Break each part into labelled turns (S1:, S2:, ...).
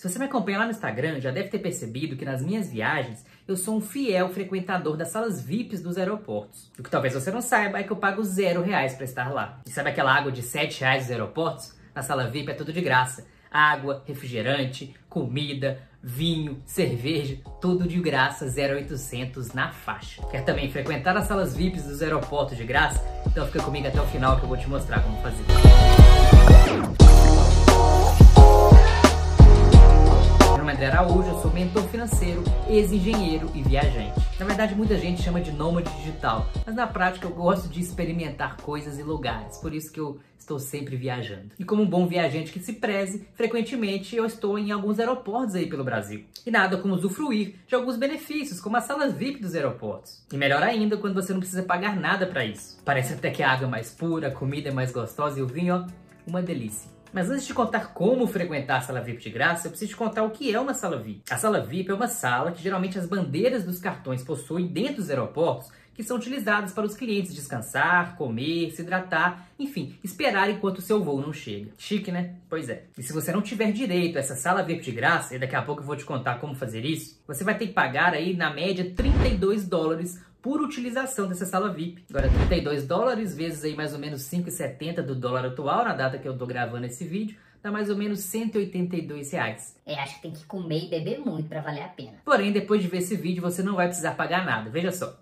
S1: Se você me acompanha lá no Instagram, já deve ter percebido que nas minhas viagens eu sou um fiel frequentador das salas VIPs dos aeroportos. O que talvez você não saiba é que eu pago zero reais para estar lá. E sabe aquela água de sete reais dos aeroportos? Na sala VIP é tudo de graça. Água, refrigerante, comida, vinho, cerveja, tudo de graça, 0800 na faixa. Quer também frequentar as salas VIPs dos aeroportos de graça? Então fica comigo até o final que eu vou te mostrar como fazer. André Araújo, eu sou mentor financeiro, ex-engenheiro e viajante. Na verdade, muita gente chama de nômade digital, mas na prática eu gosto de experimentar coisas e lugares, por isso que eu estou sempre viajando. E como um bom viajante que se preze, frequentemente eu estou em alguns aeroportos aí pelo Brasil. E nada como usufruir de alguns benefícios, como as salas VIP dos aeroportos. E melhor ainda quando você não precisa pagar nada para isso. Parece até que a água é mais pura, a comida é mais gostosa e o vinho, ó, uma delícia. Mas antes de contar como frequentar a sala VIP de graça, eu preciso te contar o que é uma sala VIP. A sala VIP é uma sala que geralmente as bandeiras dos cartões possuem dentro dos aeroportos que são utilizadas para os clientes descansar, comer, se hidratar, enfim, esperar enquanto o seu voo não chega. Chique, né? Pois é. E se você não tiver direito a essa sala VIP de graça, e daqui a pouco eu vou te contar como fazer isso, você vai ter que pagar aí na média 32 dólares por utilização dessa sala VIP. Agora, 32 dólares vezes aí mais ou menos 5,70 do dólar atual, na data que eu tô gravando esse vídeo, dá mais ou menos 182 reais.
S2: É, acho que tem que comer e beber muito para valer a pena.
S1: Porém, depois de ver esse vídeo, você não vai precisar pagar nada. Veja só.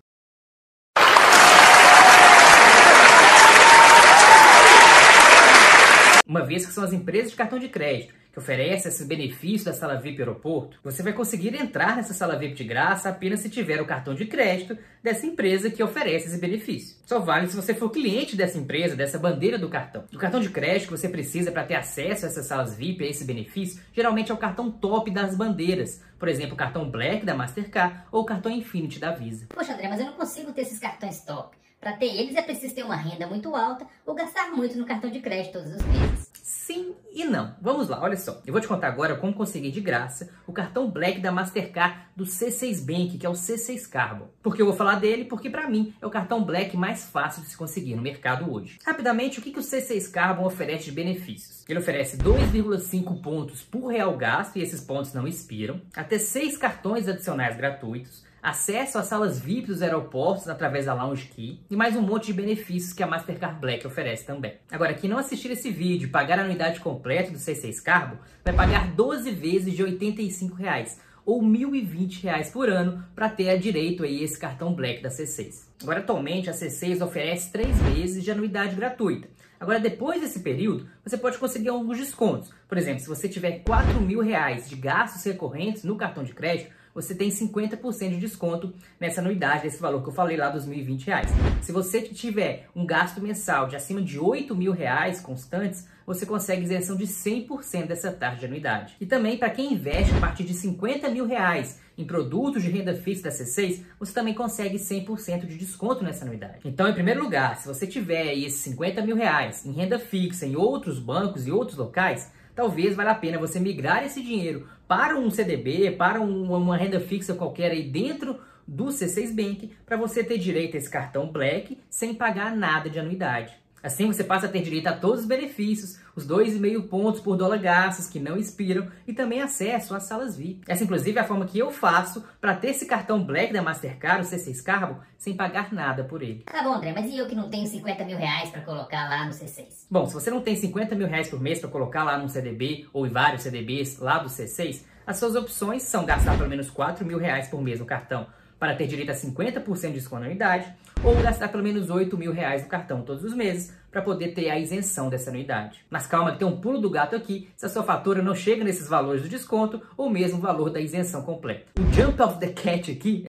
S1: Uma vez que são as empresas de cartão de crédito que oferecem esses benefícios da sala VIP aeroporto, você vai conseguir entrar nessa sala VIP de graça apenas se tiver o cartão de crédito dessa empresa que oferece esse benefício. Só vale se você for cliente dessa empresa, dessa bandeira do cartão. O cartão de crédito que você precisa para ter acesso a essas salas VIP, a esse benefício, geralmente é o cartão top das bandeiras. Por exemplo, o cartão Black da Mastercard ou o cartão Infinity da Visa.
S2: Poxa, André, mas eu não consigo ter esses cartões top. Para ter eles é preciso ter uma renda muito alta ou gastar muito no cartão de crédito todos os meses.
S1: Sim e não. Vamos lá, olha só. Eu vou te contar agora como conseguir de graça o cartão Black da Mastercard do C6 Bank, que é o C6 Carbon. Porque eu vou falar dele porque para mim é o cartão Black mais fácil de se conseguir no mercado hoje. Rapidamente, o que, que o C6 Carbon oferece de benefícios? Ele oferece 2,5 pontos por real gasto e esses pontos não expiram, até 6 cartões adicionais gratuitos, acesso às salas VIP dos aeroportos através da Lounge Key e mais um monte de benefícios que a Mastercard Black oferece também. Agora, quem não assistir esse vídeo e pagar a anuidade completa do C6 Carbo, vai pagar 12 vezes de 85 reais, ou 1.020 reais por ano para ter direito a esse cartão Black da C6. Agora, atualmente, a C6 oferece 3 vezes de anuidade gratuita. Agora, depois desse período, você pode conseguir alguns descontos. Por exemplo, se você tiver 4 mil reais de gastos recorrentes no cartão de crédito, você tem 50% de desconto nessa anuidade, desse valor que eu falei lá dos 1.020 reais. Se você tiver um gasto mensal de acima de 8 mil reais constantes, você consegue isenção de 100% dessa taxa de anuidade. E também para quem investe a partir de 50 mil reais em produtos de renda fixa da C6, você também consegue 100% de desconto nessa anuidade. Então, em primeiro lugar, se você tiver esses 50 mil reais em renda fixa em outros bancos e outros locais, talvez valha a pena você migrar esse dinheiro para um CDB, para um, uma renda fixa qualquer aí dentro do C6 Bank, para você ter direito a esse cartão Black sem pagar nada de anuidade. Assim você passa a ter direito a todos os benefícios, os 2,5 pontos por dólar gastos que não expiram e também acesso às salas VIP. Essa inclusive é a forma que eu faço para ter esse cartão Black da Mastercard, o C6 Carbo, sem pagar nada por ele.
S2: Tá bom, André, mas e eu que não tenho 50 mil reais para colocar lá no C6?
S1: Bom, se você não tem 50 mil reais por mês para colocar lá num CDB ou em vários CDBs lá do C6, as suas opções são gastar pelo menos 4 mil reais por mês no cartão para ter direito a 50% de desconto na anuidade, ou gastar pelo menos 8 mil reais no cartão todos os meses para poder ter a isenção dessa anuidade. Mas calma que tem um pulo do gato aqui se a sua fatura não chega nesses valores do desconto ou mesmo o valor da isenção completa. O jump of the cat aqui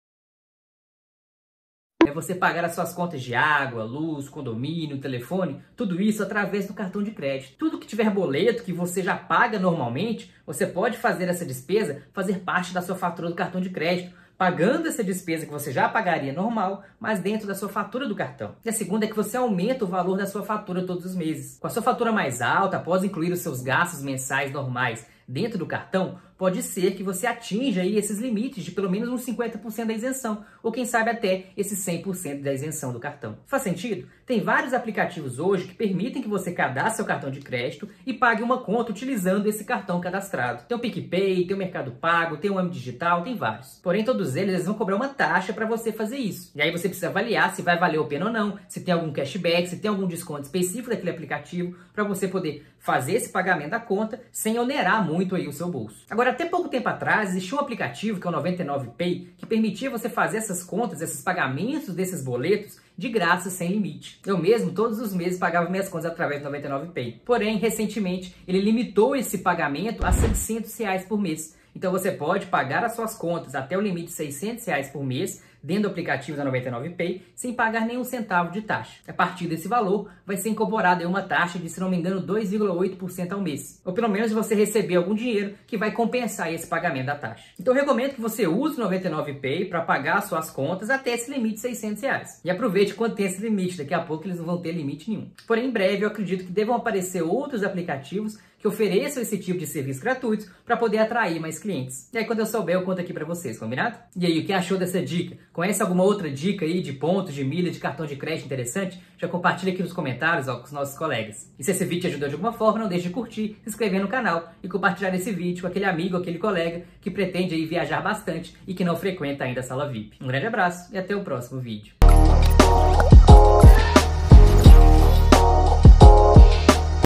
S1: é você pagar as suas contas de água, luz, condomínio, telefone, tudo isso através do cartão de crédito. Tudo que tiver boleto que você já paga normalmente, você pode fazer essa despesa fazer parte da sua fatura do cartão de crédito pagando essa despesa que você já pagaria normal, mas dentro da sua fatura do cartão. E a segunda é que você aumenta o valor da sua fatura todos os meses. Com a sua fatura mais alta, após incluir os seus gastos mensais normais dentro do cartão, pode ser que você atinja aí esses limites de pelo menos uns 50% da isenção, ou quem sabe até esses 100% da isenção do cartão. Faz sentido? Tem vários aplicativos hoje que permitem que você cadastre seu cartão de crédito e pague uma conta utilizando esse cartão cadastrado. Tem o PicPay, tem o Mercado Pago, tem o Amo Digital, tem vários. Porém, todos eles, eles vão cobrar uma taxa para você fazer isso. E aí você precisa avaliar se vai valer a pena ou não, se tem algum cashback, se tem algum desconto específico daquele aplicativo, para você poder fazer esse pagamento da conta sem onerar muito aí o seu bolso. Agora, até pouco tempo atrás, existia um aplicativo que é o 99Pay, que permitia você fazer essas contas, esses pagamentos desses boletos de graça sem limite. Eu mesmo, todos os meses, pagava minhas contas através do 99Pay. Porém, recentemente, ele limitou esse pagamento a 600 reais por mês. Então você pode pagar as suas contas até o limite de 600 reais por mês dentro do aplicativo da 99Pay sem pagar nenhum centavo de taxa. A partir desse valor, vai ser incorporada uma taxa de, se não me engano, 2,8% ao mês. Ou pelo menos você receber algum dinheiro que vai compensar esse pagamento da taxa. Então eu recomendo que você use o 99Pay para pagar as suas contas até esse limite de 600 reais. E aproveite quando tem esse limite, daqui a pouco eles não vão ter limite nenhum. Porém, em breve eu acredito que devam aparecer outros aplicativos que ofereçam esse tipo de serviço gratuito para poder atrair mais clientes. E aí, quando eu souber, eu conto aqui para vocês, combinado? E aí, o que achou dessa dica? Conhece alguma outra dica aí de pontos, de milha, de cartão de crédito interessante? Já compartilha aqui nos comentários ó, com os nossos colegas. E se esse vídeo te ajudou de alguma forma, não deixe de curtir, se inscrever no canal e compartilhar esse vídeo com aquele amigo, aquele colega que pretende aí viajar bastante e que não frequenta ainda a sala VIP. Um grande abraço e até o próximo vídeo.